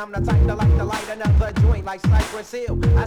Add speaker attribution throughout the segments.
Speaker 1: I'm the type to like to light another joint like Cypress Hill. I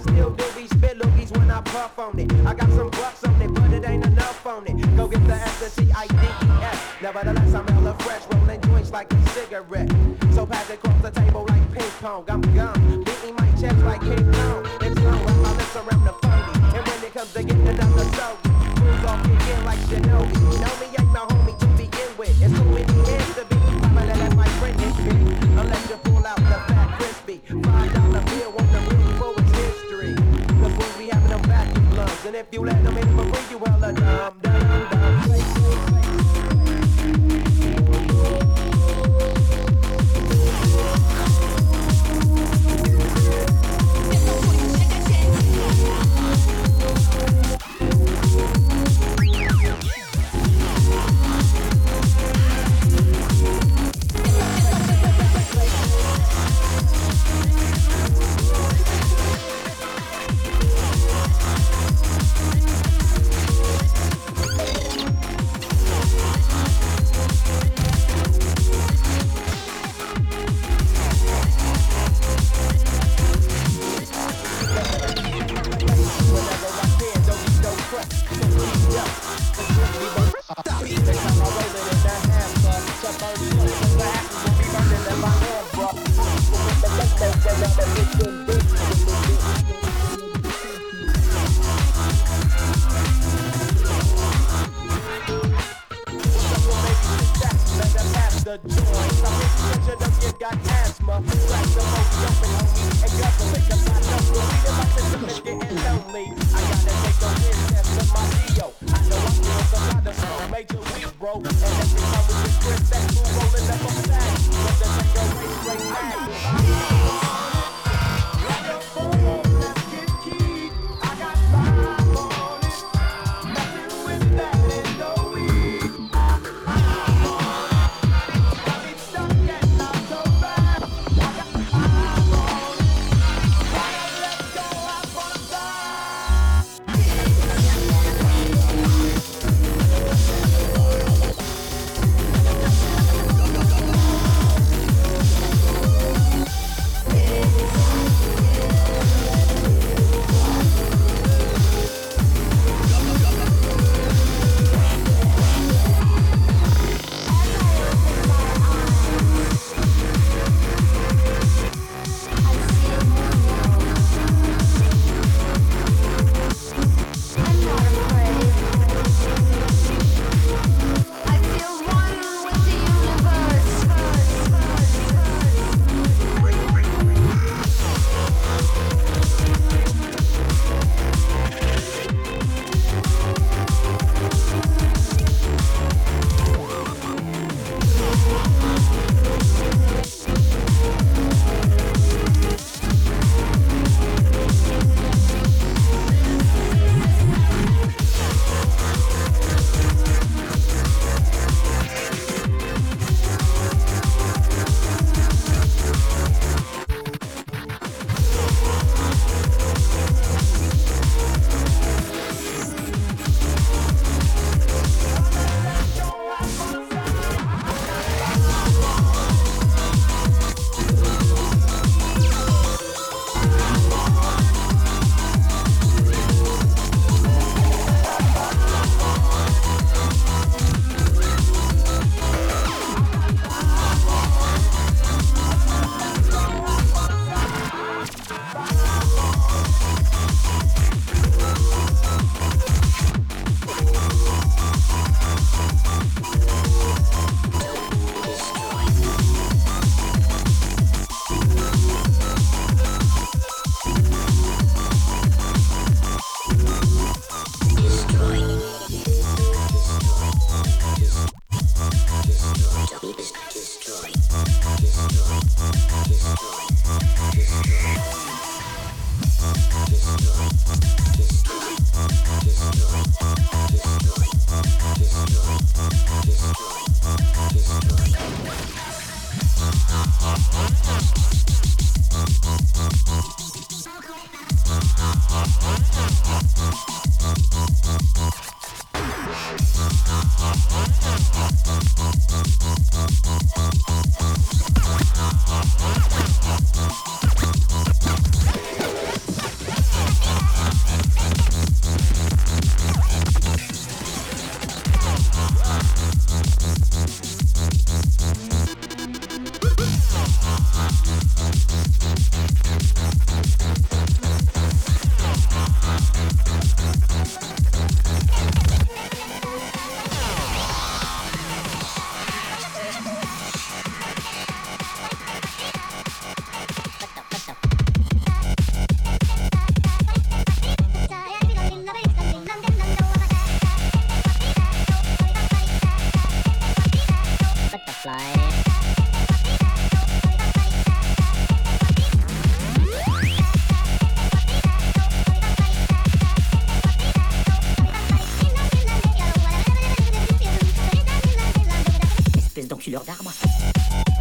Speaker 2: Espèce d'enculeur d'arbre.